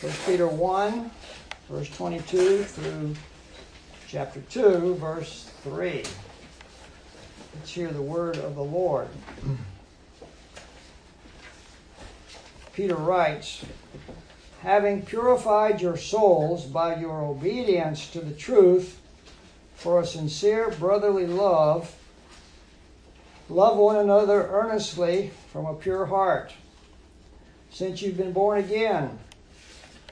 1 Peter 1, verse 22 through chapter 2, verse 3. Let's hear the word of the Lord. Peter writes, Having purified your souls by your obedience to the truth for a sincere brotherly love, love one another earnestly from a pure heart, since you've been born again,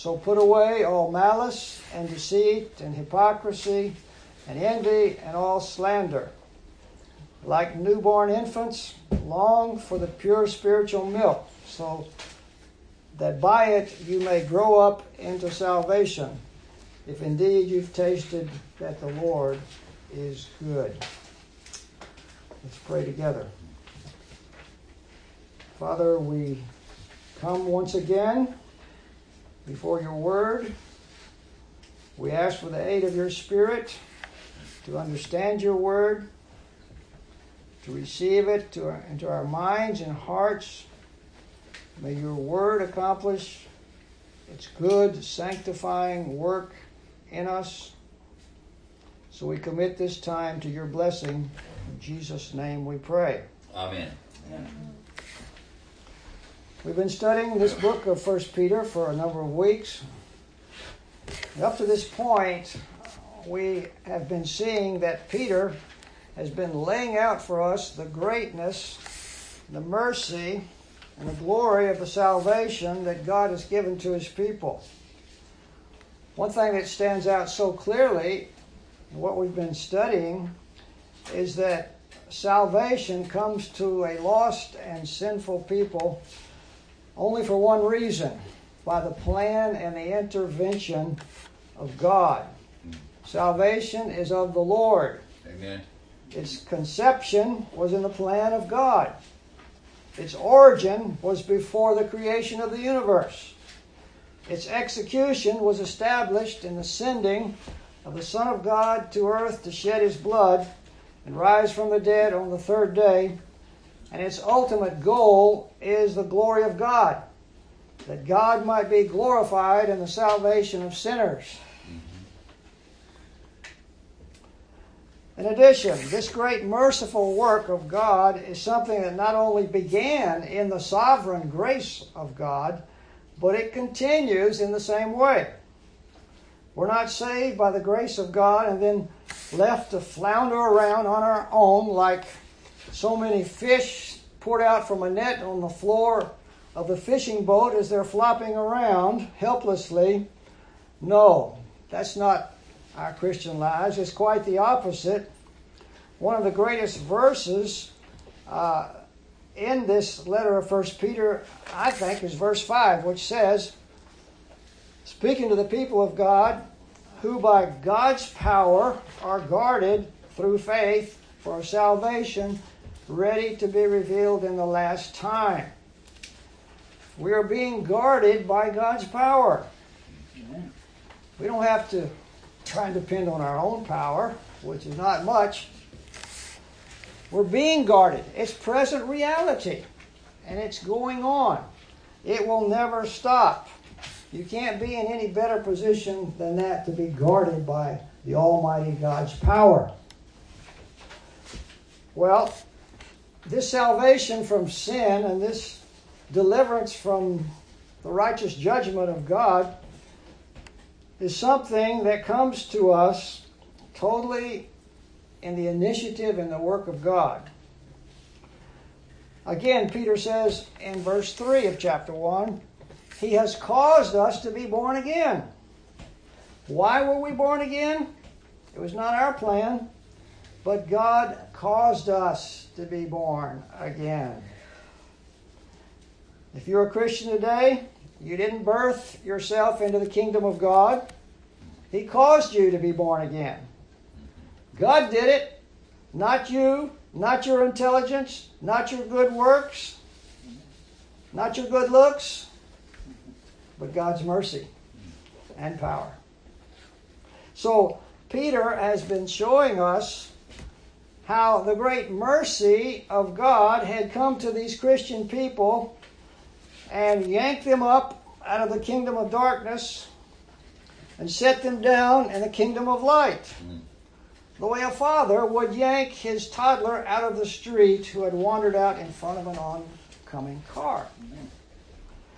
So put away all malice and deceit and hypocrisy and envy and all slander. Like newborn infants, long for the pure spiritual milk, so that by it you may grow up into salvation, if indeed you've tasted that the Lord is good. Let's pray together. Father, we come once again before your word. We ask for the aid of your Spirit to understand your word, to receive it to our, into our minds and hearts. May your word accomplish its good, sanctifying work in us. So we commit this time to your blessing. In Jesus' name we pray. Amen. We've been studying this book of First Peter for a number of weeks. Up to this point, we have been seeing that Peter has been laying out for us the greatness, the mercy, and the glory of the salvation that God has given to his people. One thing that stands out so clearly in what we've been studying is that salvation comes to a lost and sinful people only for one reason by the plan and the intervention of God. Salvation is of the Lord. Amen. Its conception was in the plan of God. Its origin was before the creation of the universe. Its execution was established in the sending of the Son of God to earth to shed his blood and rise from the dead on the third day. And its ultimate goal is the glory of God, that God might be glorified in the salvation of sinners. In addition, this great merciful work of God is something that not only began in the sovereign grace of God, but it continues in the same way. We're not saved by the grace of God and then left to flounder around on our own like so many fish poured out from a net on the floor of the fishing boat as they're flopping around helplessly. No, that's not our Christian lives. It's quite the opposite. One of the greatest verses uh, in this letter of First Peter, I think, is verse 5, which says, Speaking to the people of God, who by God's power are guarded through faith for salvation, ready to be revealed in the last time. We are being guarded by God's power. We don't have to try and depend on our own power, which is not much. We're being guarded. It's present reality, and it's going on. It will never stop. You can't be in any better position than that to be guarded by the Almighty God's power. Well, this salvation from sin and this deliverance from the righteous judgment of God is something that comes to us totally in the initiative and the work of God. Again, Peter says in verse 3 of chapter 1 He has caused us to be born again. Why were we born again? It was not our plan, but God caused us to be born again. If you're a Christian today, you didn't birth yourself into the kingdom of God. He caused you to be born again. God did it, not you, not your intelligence, not your good works, not your good looks, but God's mercy and power. So, Peter has been showing us how the great mercy of God had come to these Christian people and yanked them up out of the kingdom of darkness and set them down in the kingdom of light. The way a father would yank his toddler out of the street who had wandered out in front of an oncoming car.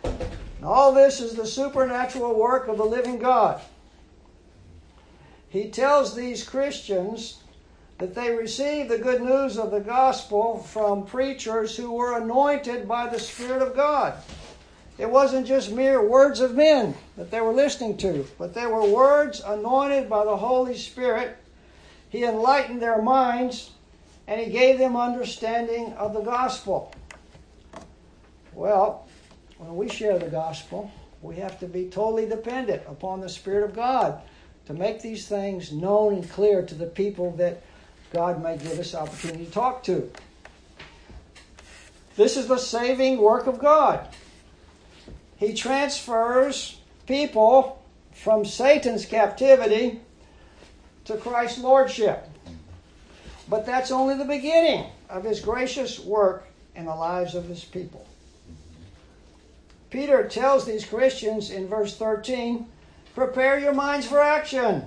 And all this is the supernatural work of the living God. He tells these Christians that they received the good news of the gospel from preachers who were anointed by the Spirit of God. It wasn't just mere words of men that they were listening to, but they were words anointed by the Holy Spirit. He enlightened their minds and he gave them understanding of the gospel. Well, when we share the gospel, we have to be totally dependent upon the Spirit of God to make these things known and clear to the people that God may give us opportunity to talk to. This is the saving work of God he transfers people from Satan's captivity to Christ's lordship. But that's only the beginning of his gracious work in the lives of his people. Peter tells these Christians in verse 13 prepare your minds for action.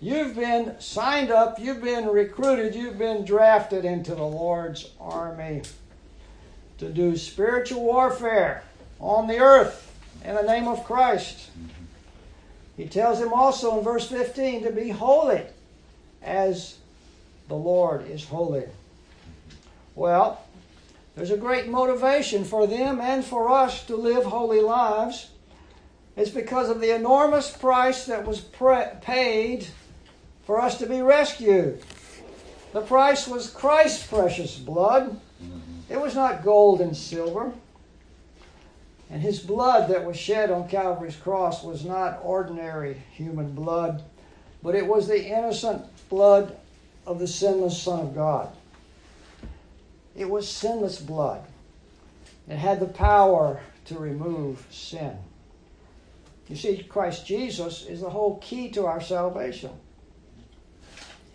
You've been signed up, you've been recruited, you've been drafted into the Lord's army to do spiritual warfare on the earth in the name of Christ. He tells him also in verse 15 to be holy as the Lord is holy. Well, there's a great motivation for them and for us to live holy lives. It's because of the enormous price that was pre- paid for us to be rescued. The price was Christ's precious blood. Mm-hmm. It was not gold and silver. And his blood that was shed on Calvary's cross was not ordinary human blood, but it was the innocent blood of the sinless Son of God. It was sinless blood. It had the power to remove sin. You see, Christ Jesus is the whole key to our salvation.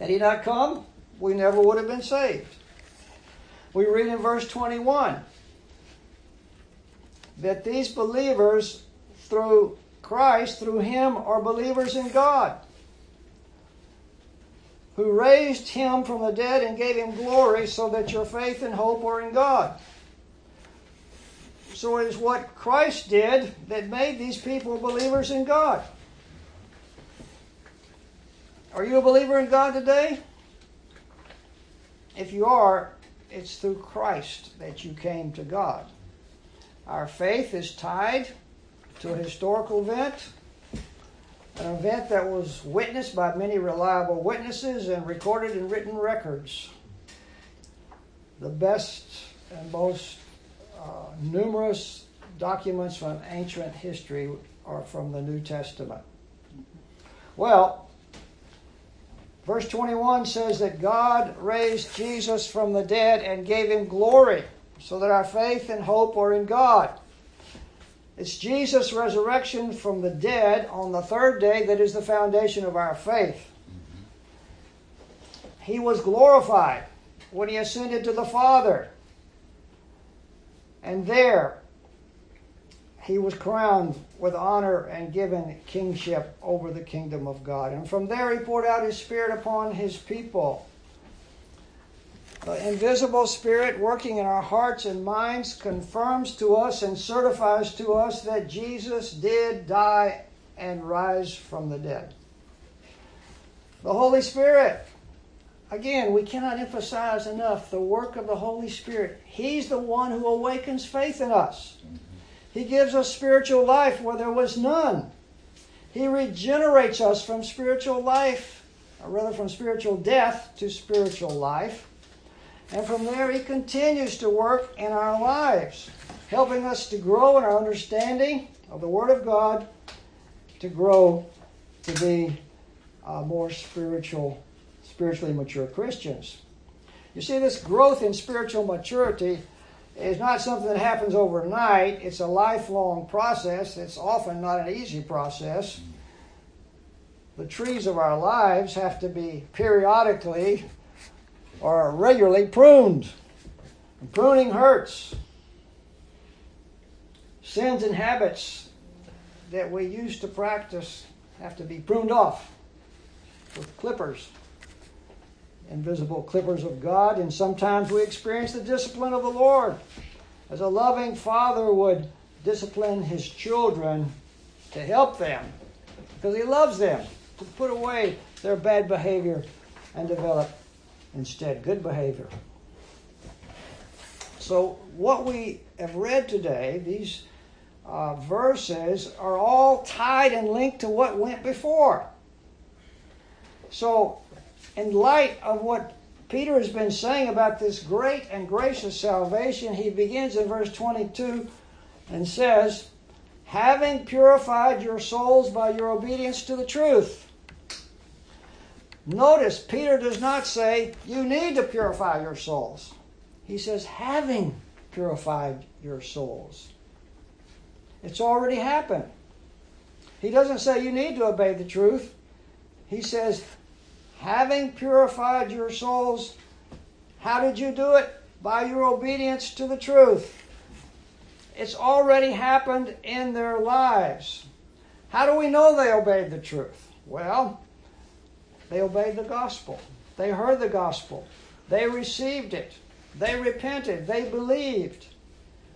Had he not come, we never would have been saved. We read in verse 21 that these believers, through Christ, through Him, are believers in God, who raised Him from the dead and gave Him glory, so that your faith and hope are in God. So it is what Christ did that made these people believers in God. Are you a believer in God today? If you are, it's through Christ that you came to God. Our faith is tied to a historical event, an event that was witnessed by many reliable witnesses and recorded in written records. The best and most uh, numerous documents from ancient history are from the New Testament. Well, verse 21 says that God raised Jesus from the dead and gave him glory so that our faith and hope are in God. It's Jesus' resurrection from the dead on the third day that is the foundation of our faith. He was glorified when he ascended to the Father. And there he was crowned with honor and given kingship over the kingdom of God. And from there he poured out his Spirit upon his people the invisible Spirit working in our hearts and minds confirms to us and certifies to us that Jesus did die and rise from the dead. The Holy Spirit. Again, we cannot emphasize enough the work of the Holy Spirit. He's the one who awakens faith in us. He gives us spiritual life where there was none. He regenerates us from spiritual life, or rather from spiritual death to spiritual life. And from there, He continues to work in our lives, helping us to grow in our understanding of the Word of God, to grow to be uh, more spiritual, spiritually mature Christians. You see, this growth in spiritual maturity is not something that happens overnight. It's a lifelong process. It's often not an easy process. The trees of our lives have to be periodically or regularly pruned. And pruning hurts. Sins and habits that we used to practice have to be pruned off with clippers, invisible clippers of God, and sometimes we experience the discipline of the Lord. As a loving father would discipline his children to help them because he loves them, to put away their bad behavior and develop instead good behavior. So, what we have read today, these uh, verses, are all tied and linked to what went before. So, in light of what Peter has been saying about this great and gracious salvation, he begins in verse 22 and says, Having purified your souls by your obedience to the truth. Notice, Peter does not say, You need to purify your souls. He says, Having purified your souls. It's already happened. He doesn't say you need to obey the truth. He says, having purified your souls, how did you do it? By your obedience to the truth. It's already happened in their lives. How do we know they obeyed the truth? Well, they obeyed the gospel. They heard the gospel. They received it. They repented. They believed.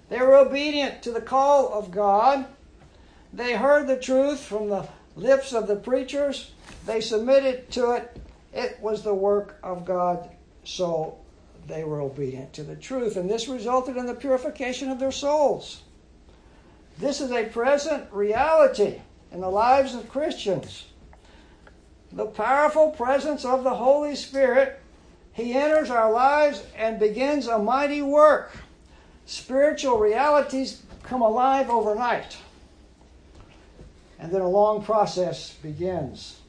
They were obedient to the call of God. They heard the truth from the lips of the preachers. They submitted to it it was the work of God, so they were obedient to the truth. And this resulted in the purification of their souls. This is a present reality in the lives of Christians. The powerful presence of the Holy Spirit, He enters our lives and begins a mighty work. Spiritual realities come alive overnight. And then a long process begins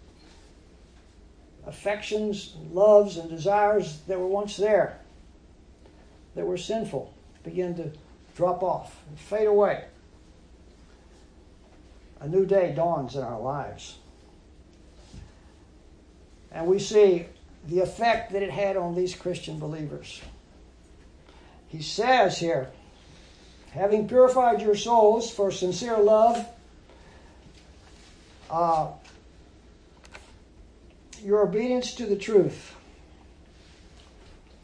affections, loves, and desires that were once there, that were sinful, begin to drop off and fade away. A new day dawns in our lives. And we see the effect that it had on these Christian believers. He says here, having purified your souls for sincere love, uh, your obedience to the truth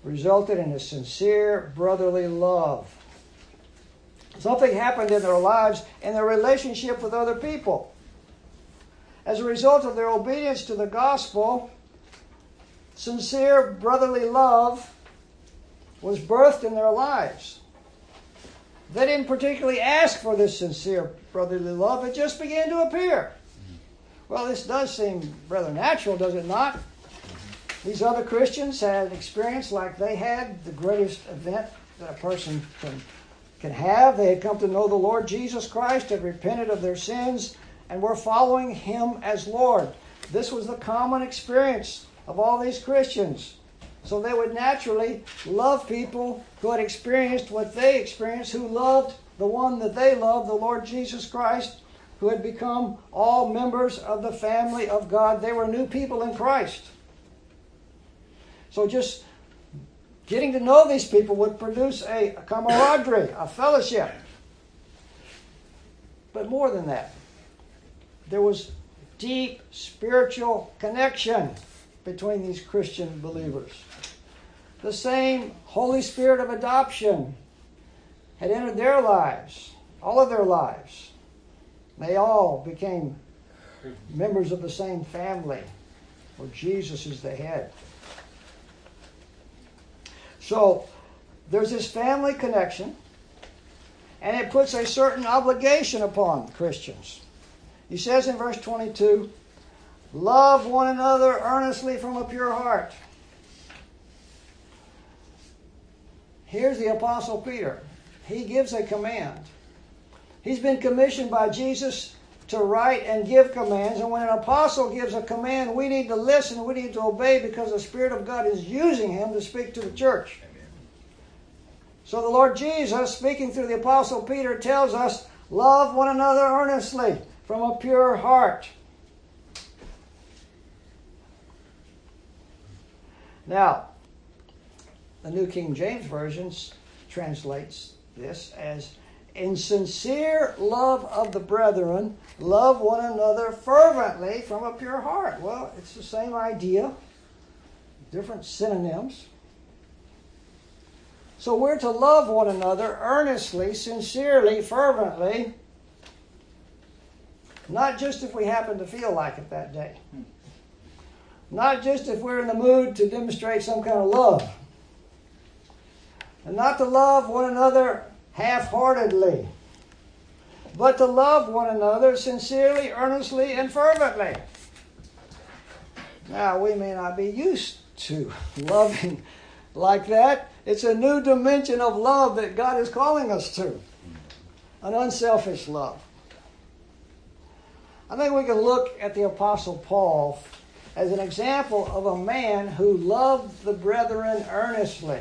resulted in a sincere brotherly love. Something happened in their lives and their relationship with other people. As a result of their obedience to the gospel, sincere brotherly love was birthed in their lives. They didn't particularly ask for this sincere brotherly love, it just began to appear. Well, this does seem rather natural, does it not? These other Christians had an experience like they had, the greatest event that a person can, can have. They had come to know the Lord Jesus Christ, had repented of their sins, and were following Him as Lord. This was the common experience of all these Christians. So they would naturally love people who had experienced what they experienced, who loved the one that they loved, the Lord Jesus Christ, who had become all members of the family of God. They were new people in Christ. So just getting to know these people would produce a, camaraderie, a fellowship. But more than that, there was deep spiritual connection between these Christian believers. The same Holy Spirit of adoption had entered their lives, all of their lives. They all became members of the same family where Jesus is the head. So there's this family connection, and it puts a certain obligation upon Christians. He says in verse 22 Love one another earnestly from a pure heart. Here's the Apostle Peter. He gives a command. He's been commissioned by Jesus to write and give commands. And when an apostle gives a command, we need to listen, we need to obey because the Spirit of God is using him to speak to the church. So the Lord Jesus, speaking through the apostle Peter, tells us, love one another earnestly from a pure heart. Now, the New King James Version translates this as in sincere love of the brethren, love one another fervently from a pure heart. Well, it's the same idea, different synonyms. So we're to love one another earnestly, sincerely, fervently, not just if we happen to feel like it that day. Not just if we're in the mood to demonstrate some kind of love. And not to love one another half heartedly, but to love one another sincerely, earnestly, and fervently. Now, we may not be used to loving like that. It's a new dimension of love that God is calling us to an unselfish love. I think we can look at the Apostle Paul as an example of a man who loved the brethren earnestly.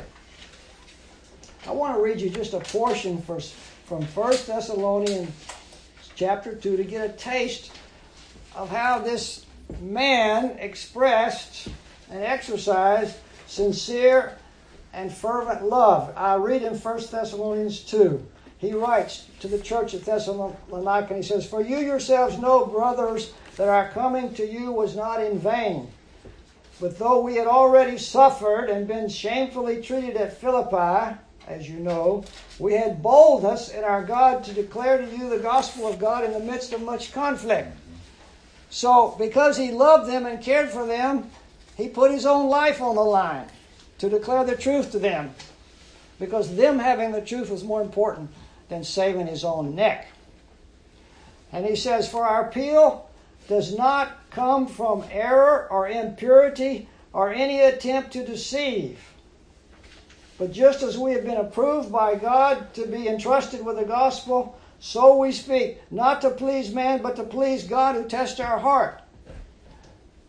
I want to read you just a portion from 1 Thessalonians chapter 2 to get a taste of how this man expressed and exercised sincere and fervent love. I read in 1 Thessalonians 2. He writes to the church at Thessalonica and he says, For you yourselves know, brothers, that our coming to you was not in vain. But though we had already suffered and been shamefully treated at Philippi, as you know, we had boldness in our God to declare to you the gospel of God in the midst of much conflict. So, because he loved them and cared for them, he put his own life on the line to declare the truth to them. Because them having the truth was more important than saving his own neck. And he says, For our appeal does not come from error or impurity or any attempt to deceive but just as we have been approved by God to be entrusted with the gospel, so we speak, not to please man, but to please God who tests our heart.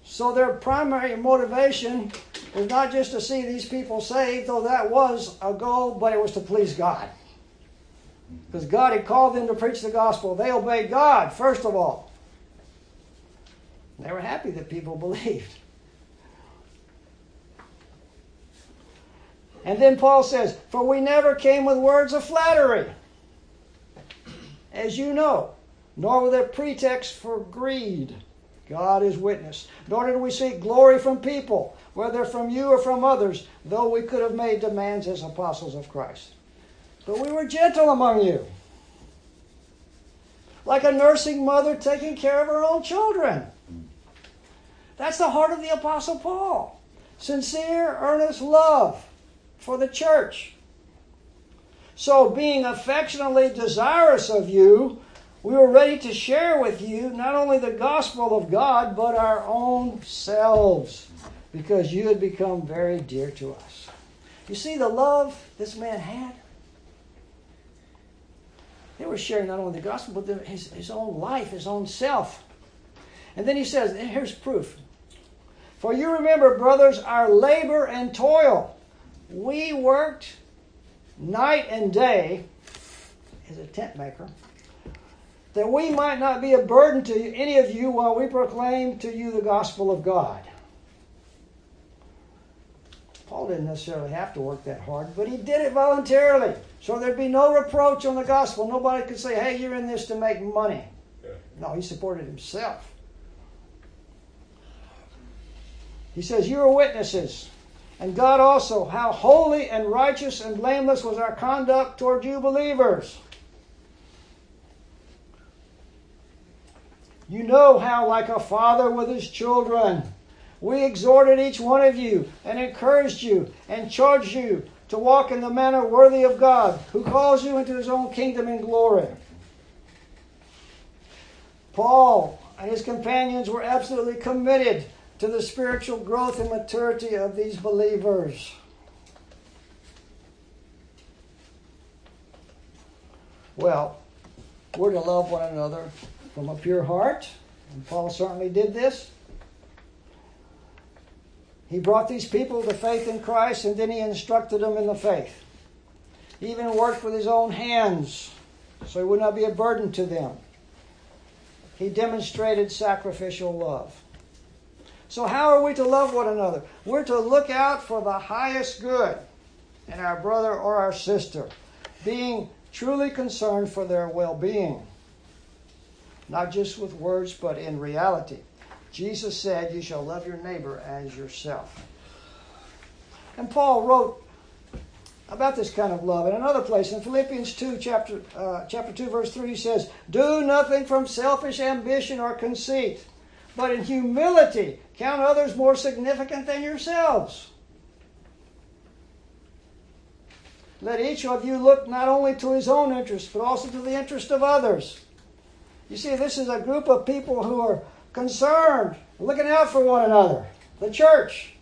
So their primary motivation was not just to see these people saved, though that was a goal, but it was to please God. Because God had called them to preach the gospel. They obeyed God, first of all. They were happy that people believed. And then Paul says, For we never came with words of flattery, as you know, nor with a pretext for greed. God is witness. Nor did we seek glory from people, whether from you or from others, though we could have made demands as apostles of Christ. But we were gentle among you, like a nursing mother taking care of her own children. That's the heart of the Apostle Paul. Sincere, earnest love for the church. So, being affectionately desirous of you, we were ready to share with you not only the gospel of God, but our own selves, because you had become very dear to us. You see the love this man had? They were sharing not only the gospel, but his, his own life, his own self. And then he says, here's proof. For you remember, brothers, our labor and toil we worked night and day as a tent maker that we might not be a burden to any of you while we proclaim to you the gospel of God. Paul didn't necessarily have to work that hard, but he did it voluntarily. So there'd be no reproach on the gospel. Nobody could say, hey, you're in this to make money. No, he supported himself. He says, You are witnesses and God also, how holy and righteous and blameless was our conduct toward you believers. You know how, like a father with his children, we exhorted each one of you and encouraged you and charged you to walk in the manner worthy of God, who calls you into his own kingdom and glory. Paul and his companions were absolutely committed to the spiritual growth and maturity of these believers. Well, we're to love one another from a pure heart, and Paul certainly did this. He brought these people to faith in Christ and then he instructed them in the faith. He even worked with his own hands so he would not be a burden to them. He demonstrated sacrificial love. So, how are we to love one another? We're to look out for the highest good in our brother or our sister, being truly concerned for their well being, not just with words, but in reality. Jesus said, You shall love your neighbor as yourself. And Paul wrote about this kind of love in another place in Philippians 2, chapter, uh, chapter 2, verse 3, he says, Do nothing from selfish ambition or conceit, but in humility count others more significant than yourselves. Let each of you look not only to his own interest, but also to the interest of others. You see, this is a group of people who are concerned, looking out for one another. The church.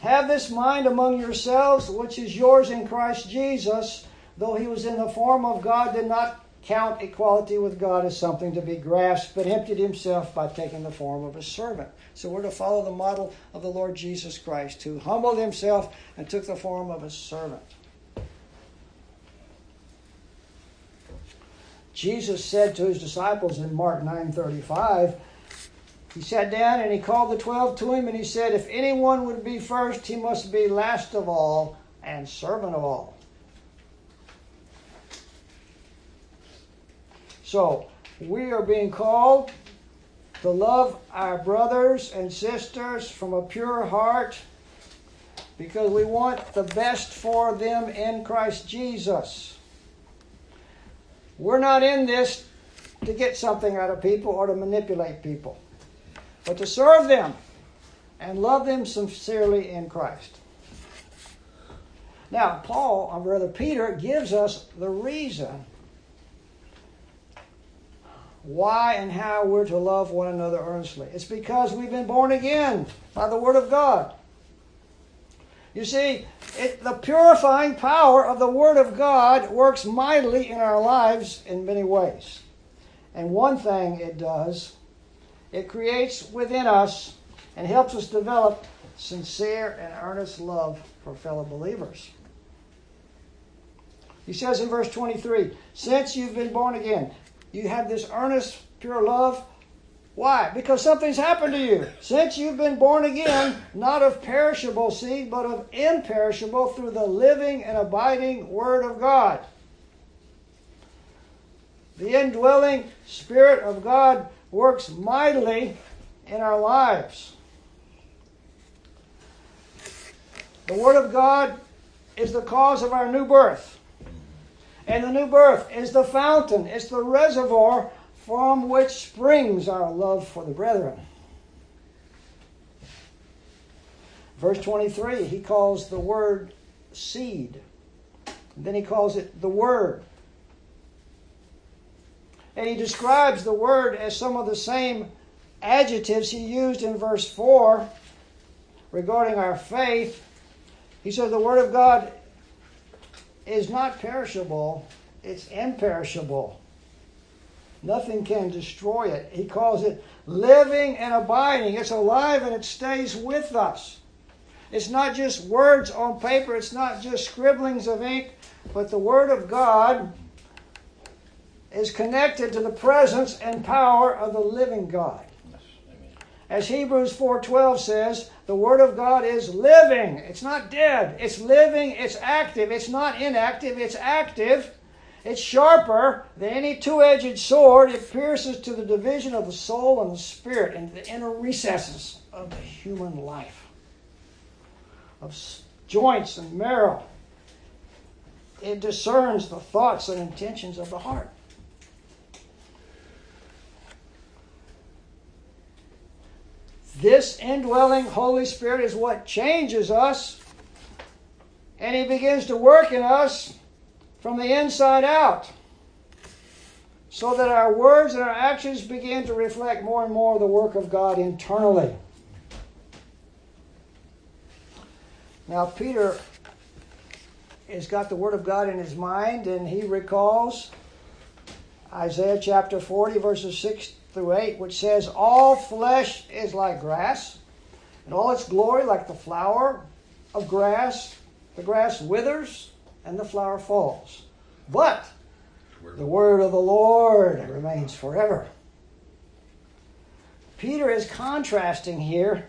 Have this mind among yourselves, which is yours in Christ Jesus, though he was in the form of God, did not count equality with God as something to be grasped, but emptied himself by taking the form of a servant. So we're to follow the model of the Lord Jesus Christ, who humbled himself and took the form of a servant. Jesus said to his disciples in Mark 9:35, he sat down and he called the 12 to him and he said, "If anyone would be first, he must be last of all and servant of all." So, we are being called to love our brothers and sisters from a pure heart because we want the best for them in Christ Jesus. We're not in this to get something out of people or to manipulate people, but to serve them and love them sincerely in Christ. Now, Paul, or rather Peter, gives us the reason why and how we're to love one another earnestly. It's because we've been born again by the Word of God. You see, it, the purifying power of the Word of God works mightily in our lives in many ways. And one thing it does, it creates within us and helps us develop sincere and earnest love for fellow believers. He says in verse 23 Since you've been born again, you have this earnest, pure love why? Because something's happened to you. Since you've been born again, not of perishable seed, but of imperishable through the living and abiding Word of God. The indwelling Spirit of God works mightily in our lives. The Word of God is the cause of our new birth. And the new birth is the fountain, it's the reservoir from which springs our love for the brethren. Verse 23, he calls the word seed. Then he calls it the word. And he describes the word as some of the same adjectives he used in verse 4 regarding our faith. He says the word of God is not perishable, it's imperishable. Nothing can destroy it. He calls it living and abiding. It's alive and it stays with us. It's not just words on paper, it's not just scribblings of ink, but the Word of God is connected to the presence and power of the living God. As Hebrews 4:12 says, the word of God is living. It's not dead. It's living, it's active. It's not inactive, it's active. It's sharper than any two edged sword. It pierces to the division of the soul and the spirit and the inner recesses of the human life, of joints and marrow. It discerns the thoughts and intentions of the heart. This indwelling Holy Spirit is what changes us, and He begins to work in us from the inside out so that our words and our actions begin to reflect more and more the work of God internally. Now, Peter has got the Word of God in his mind and he recalls Isaiah chapter 40, verses 6 through 8, which says, All flesh is like grass, and all its glory like the flower of grass. The grass withers, and the flower falls. But the word of the Lord remains forever. Peter is contrasting here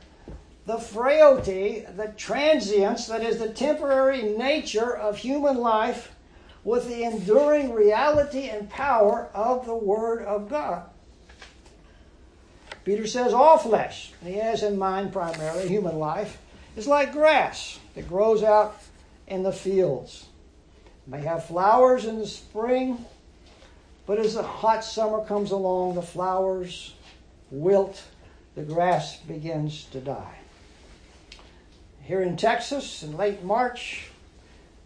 the frailty, the transience, that is the temporary nature of human life, with the enduring reality and power of the Word of God. Peter says all flesh, and he has in mind primarily human life, is like grass that grows out in the fields. It may have flowers in the spring, but as the hot summer comes along, the flowers wilt, the grass begins to die. Here in Texas, in late March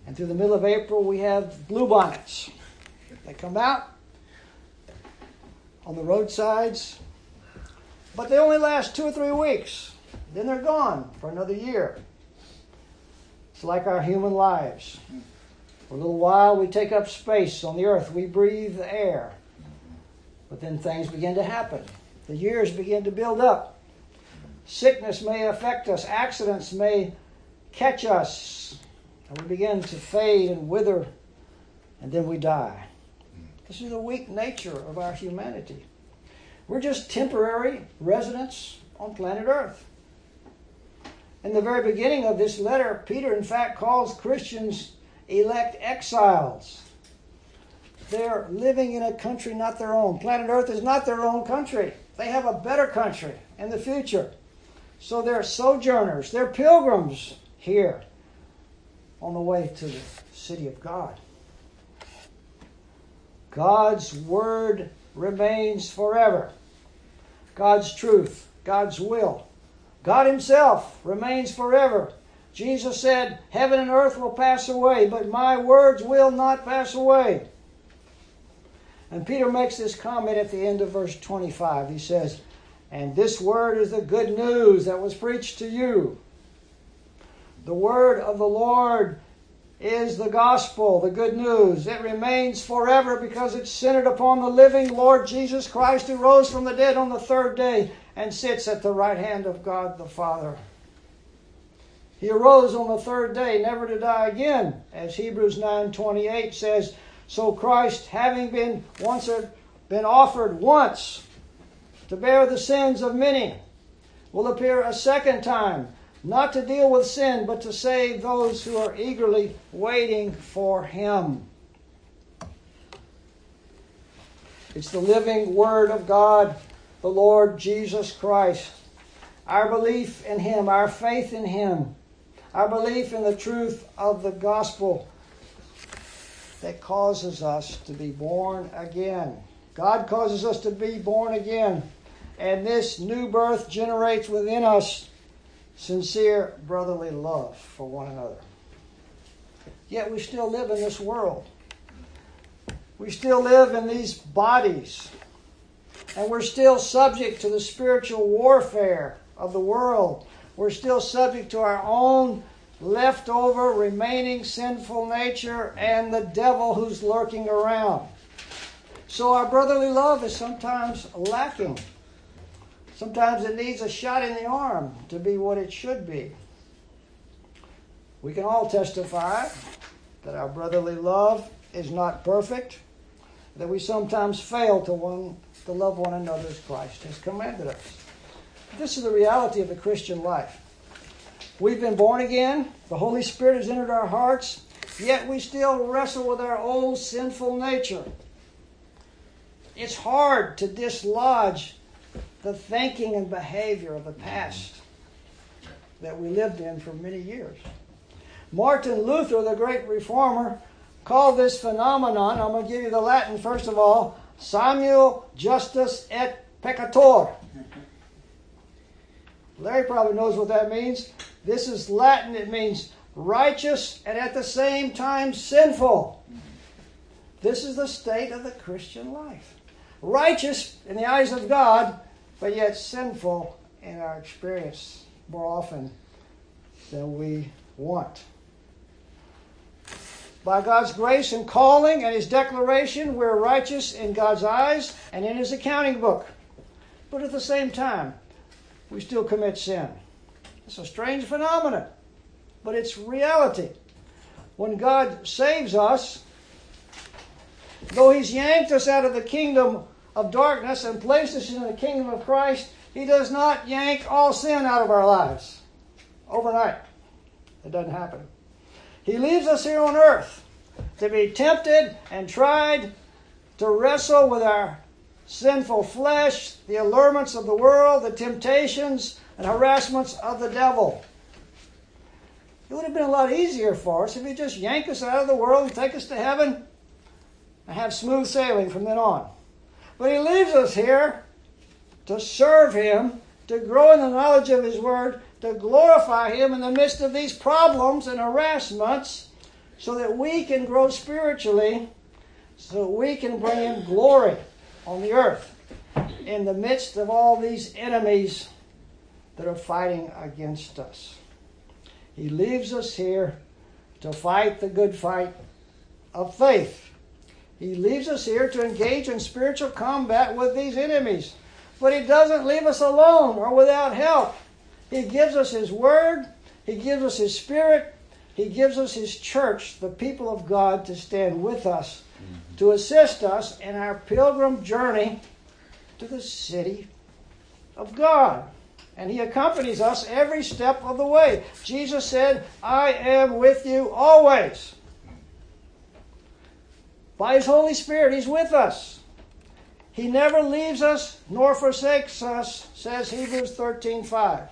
and through the middle of April, we have bluebonnets. They come out on the roadsides, but they only last two or three weeks. Then they're gone for another year. It's like our human lives. For a little while, we take up space on the earth, we breathe the air. But then things begin to happen. The years begin to build up. Sickness may affect us, accidents may catch us, and we begin to fade and wither, and then we die. This is the weak nature of our humanity. We're just temporary residents on planet Earth. In the very beginning of this letter, Peter, in fact, calls Christians elect exiles. They're living in a country not their own. Planet Earth is not their own country. They have a better country in the future. So they're sojourners, they're pilgrims here on the way to the city of God. God's word remains forever. God's truth, God's will. God Himself remains forever. Jesus said, Heaven and earth will pass away, but my words will not pass away. And Peter makes this comment at the end of verse 25. He says, And this word is the good news that was preached to you. The word of the Lord is the gospel, the good news. It remains forever because it's centered upon the living Lord Jesus Christ who rose from the dead on the third day and sits at the right hand of God the Father. He arose on the third day, never to die again, as Hebrews 9:28 says. So Christ, having been once been offered once to bear the sins of many, will appear a second time not to deal with sin, but to save those who are eagerly waiting for Him. It's the living Word of God, the Lord Jesus Christ. Our belief in Him, our faith in Him, our belief in the truth of the gospel that causes us to be born again. God causes us to be born again. And this new birth generates within us sincere brotherly love for one another. Yet we still live in this world. We still live in these bodies. And we're still subject to the spiritual warfare of the world. We're still subject to our own leftover remaining sinful nature and the devil who's lurking around. So our brotherly love is sometimes lacking. Sometimes it needs a shot in the arm to be what it should be. We can all testify that our brotherly love is not perfect, that we sometimes fail to, one, to love one another as Christ has commanded us. This is the reality of the Christian life. We've been born again, the Holy Spirit has entered our hearts, yet we still wrestle with our old sinful nature. It's hard to dislodge the thinking and behavior of the past that we lived in for many years. Martin Luther, the great reformer, called this phenomenon, I'm going to give you the Latin first of all, simul Justus et Peccator. Larry probably knows what that means. This is Latin, it means righteous and at the same time sinful. This is the state of the Christian life. Righteous in the eyes of God, but yet sinful in our experience more often than we want. By God's grace and calling and His declaration, we're righteous in God's eyes and in His accounting book. But at the same time, we still commit sin. It's a strange phenomenon, but it's reality. When God saves us, though He's yanked us out of the kingdom of darkness and placed us in the kingdom of Christ, He does not yank all sin out of our lives overnight. It doesn't happen. He leaves us here on earth to be tempted and tried to wrestle with our sinful flesh, the allurements of the world, the temptations and harassments of the devil. It would have been a lot easier for us if he just yanked us out of the world and take us to heaven and have smooth sailing from then on. But he leaves us here to serve him, to grow in the knowledge of his word, to glorify him in the midst of these problems and harassments so that we can grow spiritually, so we can bring him glory on the earth in the midst of all these enemies that are fighting against us. He leaves us here to fight the good fight of faith. He leaves us here to engage in spiritual combat with these enemies. But He doesn't leave us alone or without help. He gives us His Word, He gives us His Spirit, He gives us His church, the people of God, to stand with us, mm-hmm. to assist us in our pilgrim journey to the city of God and he accompanies us every step of the way. Jesus said, I am with you always. By his Holy Spirit, he's with us. He never leaves us nor forsakes us, says Hebrews 13:5.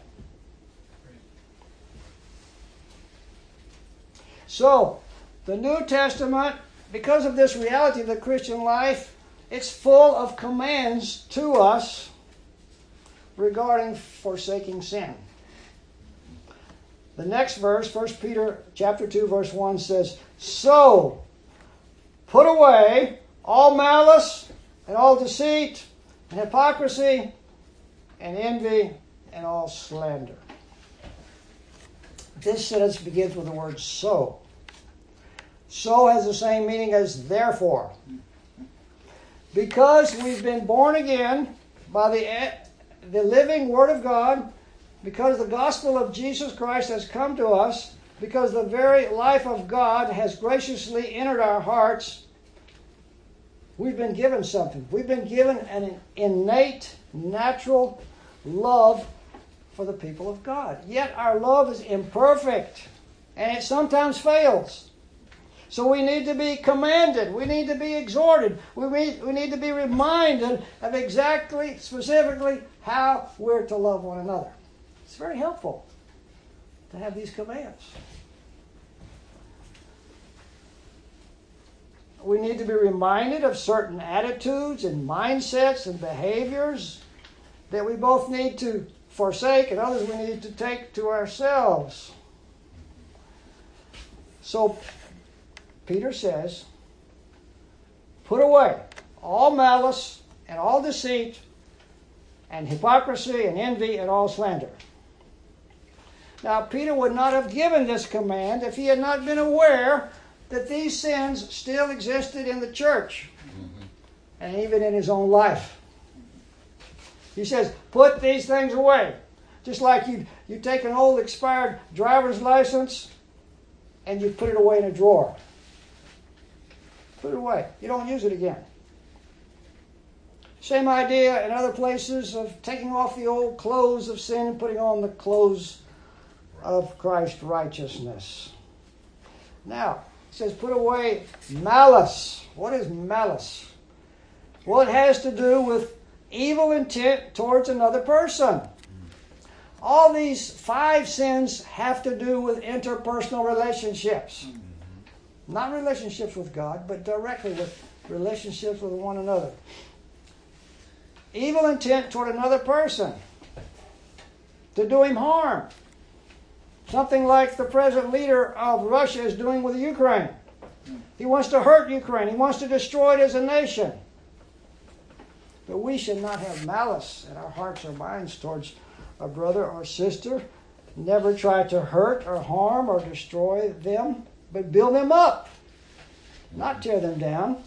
So, the New Testament, because of this reality of the Christian life, it's full of commands to us regarding forsaking sin. The next verse, 1 Peter chapter 2 verse 1 says, "So put away all malice and all deceit and hypocrisy and envy and all slander." This sentence begins with the word so. So has the same meaning as therefore. Because we've been born again by the eh, the living Word of God, because the gospel of Jesus Christ has come to us, because the very life of God has graciously entered our hearts, we've been given something. We've been given an innate, natural love for the people of God. Yet our love is imperfect and it sometimes fails. So we need to be commanded. We need to be exhorted. We need, we need to be reminded of exactly, specifically, how we're to love one another. It's very helpful to have these commands. We need to be reminded of certain attitudes and mindsets and behaviors that we both need to forsake and others we need to take to ourselves. So Peter says, Put away all malice and all deceit and hypocrisy and envy and all slander. Now, Peter would not have given this command if he had not been aware that these sins still existed in the church mm-hmm. and even in his own life. He says, Put these things away. Just like you, you take an old expired driver's license and you put it away in a drawer. Put it away. You don't use it again. Same idea in other places of taking off the old clothes of sin and putting on the clothes of Christ's righteousness. Now, says, put away malice. What is malice? Well, it has to do with evil intent towards another person. All these five sins have to do with interpersonal relationships. Not relationships with God, but directly with relationships with one another. Evil intent toward another person to do him harm. Something like the present leader of Russia is doing with Ukraine. He wants to hurt Ukraine, he wants to destroy it as a nation. But we should not have malice in our hearts or minds towards a brother or sister. Never try to hurt or harm or destroy them but build them up not tear them down.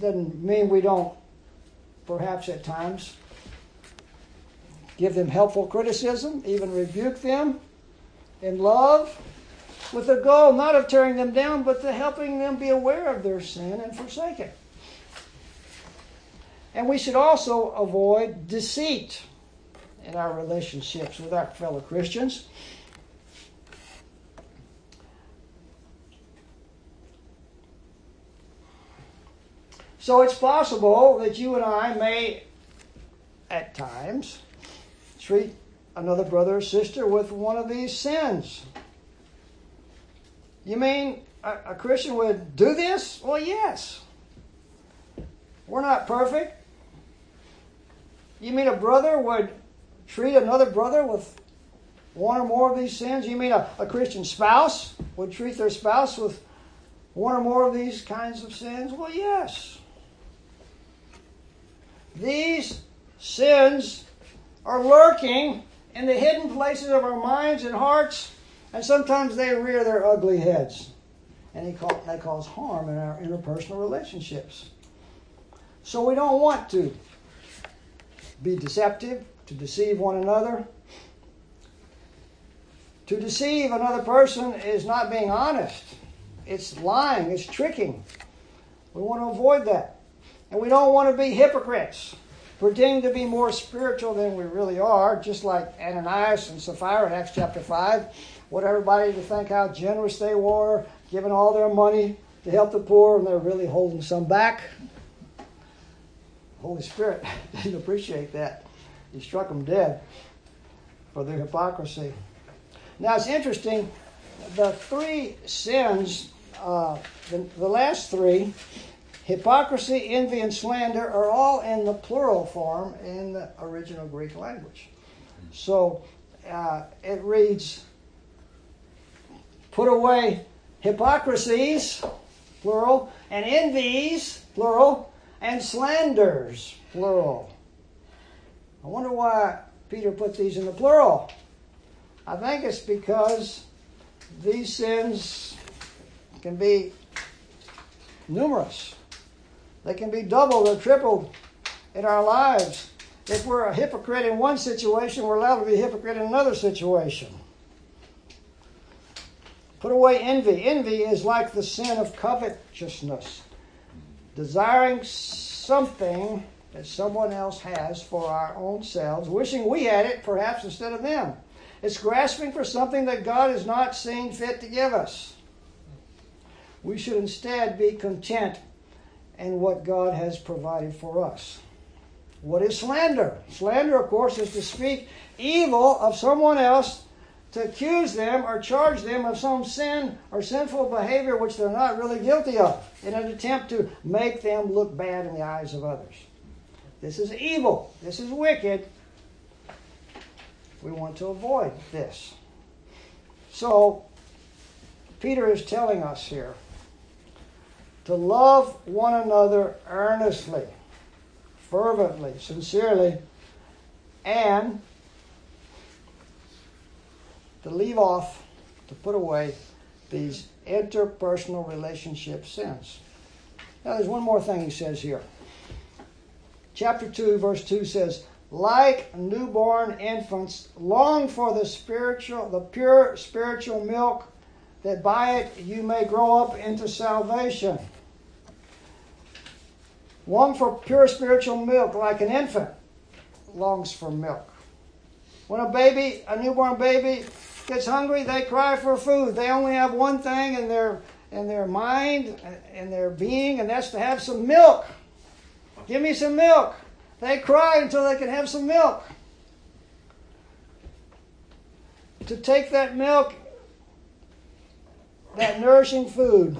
Doesn't mean we don't, perhaps at times, give them helpful criticism, even rebuke them in love, with the goal not of tearing them down, but to helping them be aware of their sin and forsake it. And we should also avoid deceit in our relationships with our fellow Christians. So it's possible that you and I may, at times, treat another brother or sister with one of these sins. You mean a, a Christian would do this? Well, yes. We're not perfect. You mean a brother would treat another brother with one or more of these sins? You mean a, a Christian spouse would treat their spouse with one or more of these kinds of sins? Well, yes. These sins are lurking in the hidden places of our minds and hearts, and sometimes they rear their ugly heads. And they, cause harm in our interpersonal relationships. So we don't want to be deceptive, to deceive one another. To deceive another person is not being honest. It's lying, it's tricking. We want to avoid that. And we don't want to be hypocrites, pretending to be more spiritual than we really are, just like Ananias and Sapphira in Acts chapter 5. Want everybody to think how generous they were, giving all their money to help the poor, and they're really holding some back. The Holy Spirit didn't appreciate that. He struck them dead for their hypocrisy. Now it's interesting, the three sins, uh, the, the last three, Hypocrisy, envy, and slander are all in the plural form in the original Greek language. So uh, it reads, put away hypocrisies, plural, and envies, plural, and slanders, plural. I wonder why Peter put these in the plural. I think it's because these sins can be numerous. They can be doubled or tripled in our lives. If we're a hypocrite in one situation, we're allowed to be a hypocrite in another situation. Put away envy. Envy is like the sin of covetousness, desiring something that someone else has for our own selves, wishing we had it perhaps instead of them. It's grasping for something that God has not seen fit to give us. We should instead be content and what God has provided for us. What is slander? Slander, of course, is to speak evil of someone else, to accuse them or charge them of some sin or sinful behavior which they're not really guilty of, in an attempt to make them look bad in the eyes of others. This is evil. This is wicked. We want to avoid this. So, Peter is telling us here to love one another earnestly, fervently, sincerely, and to leave off, to put away these interpersonal relationship sins. Now, there's one more thing he says here. Chapter 2, verse 2 says, like newborn infants, long for the spiritual, the pure spiritual milk, that by it you may grow up into salvation. Long for pure spiritual milk, like an infant longs for milk. When a baby, a newborn baby, gets hungry, they cry for food. They only have one thing in their in their mind and their being, and that's to have some milk. Give me some milk. They cry until they can have some milk. To take that milk, that nourishing food,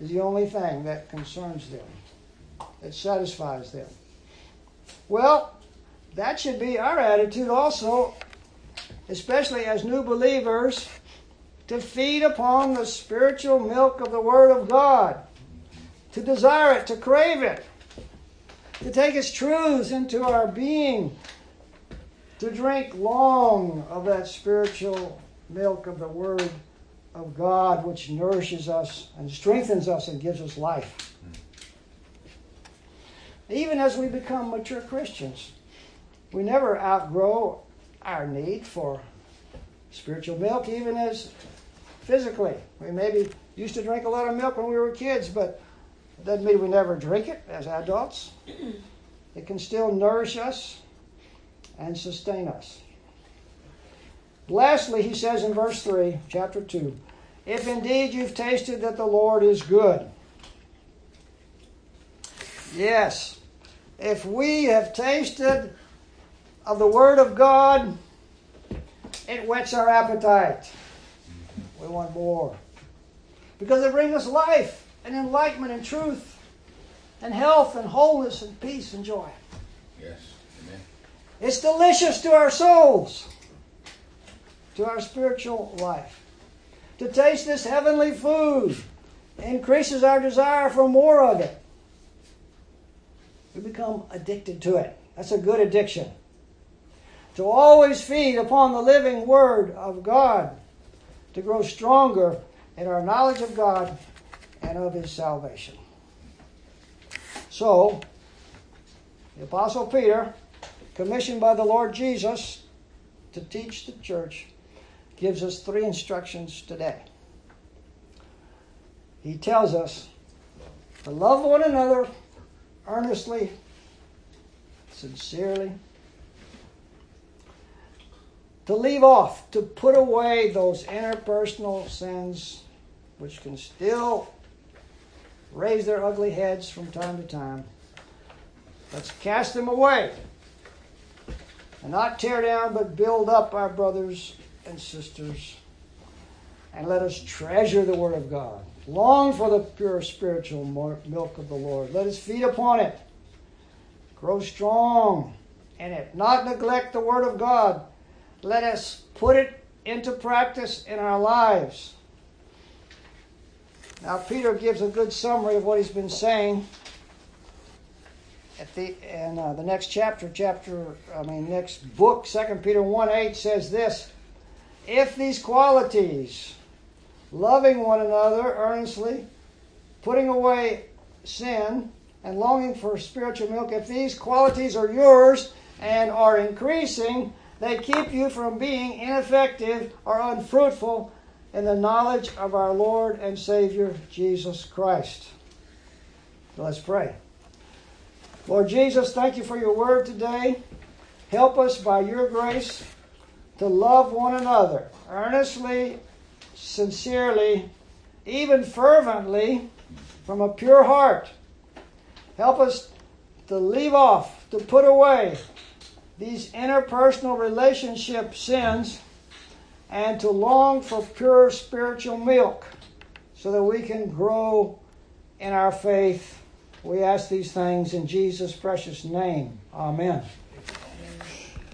is the only thing that concerns them that satisfies them. Well, that should be our attitude also, especially as new believers, to feed upon the spiritual milk of the Word of God, to desire it, to crave it, to take its truths into our being, to drink long of that spiritual milk of the Word of God which nourishes us and strengthens us and gives us life. Even as we become mature Christians, we never outgrow our need for spiritual milk, even as physically. We maybe used to drink a lot of milk when we were kids, but it doesn't mean we never drink it as adults. It can still nourish us and sustain us. Lastly, he says in verse 3, chapter 2, if indeed you've tasted that the Lord is good. Yes, if we have tasted of the Word of God, it whets our appetite. We want more. Because it brings us life and enlightenment and truth and health and wholeness and peace and joy. Yes. Amen. It's delicious to our souls, to our spiritual life. To taste this heavenly food increases our desire for more of it. We become addicted to it. That's a good addiction. To always feed upon the living Word of God, to grow stronger in our knowledge of God and of His salvation. So, the Apostle Peter, commissioned by the Lord Jesus to teach the church, gives us three instructions today. He tells us to love one another earnestly, sincerely, to leave off, to put away those interpersonal sins which can still raise their ugly heads from time to time. Let's cast them away and not tear down, but build up our brothers and sisters. And let us treasure the Word of God. Long for the pure spiritual milk of the Lord. Let us feed upon it. Grow strong in it. Not neglect the Word of God. Let us put it into practice in our lives. Now, Peter gives a good summary of what he's been saying at the in uh, the next chapter, chapter I mean next book, Second Peter one eight says this: If these qualities, loving one another earnestly, putting away sin, and longing for spiritual milk, if these qualities are yours and are increasing, they keep you from being ineffective or unfruitful in the knowledge of our Lord and Savior Jesus Christ. Let's pray. Lord Jesus, thank you for your word today. Help us by your grace to love one another earnestly, sincerely, even fervently from a pure heart. Help us to leave off, to put away these interpersonal relationship sins and to long for pure spiritual milk so that we can grow in our faith. We ask these things in Jesus' precious name. Amen.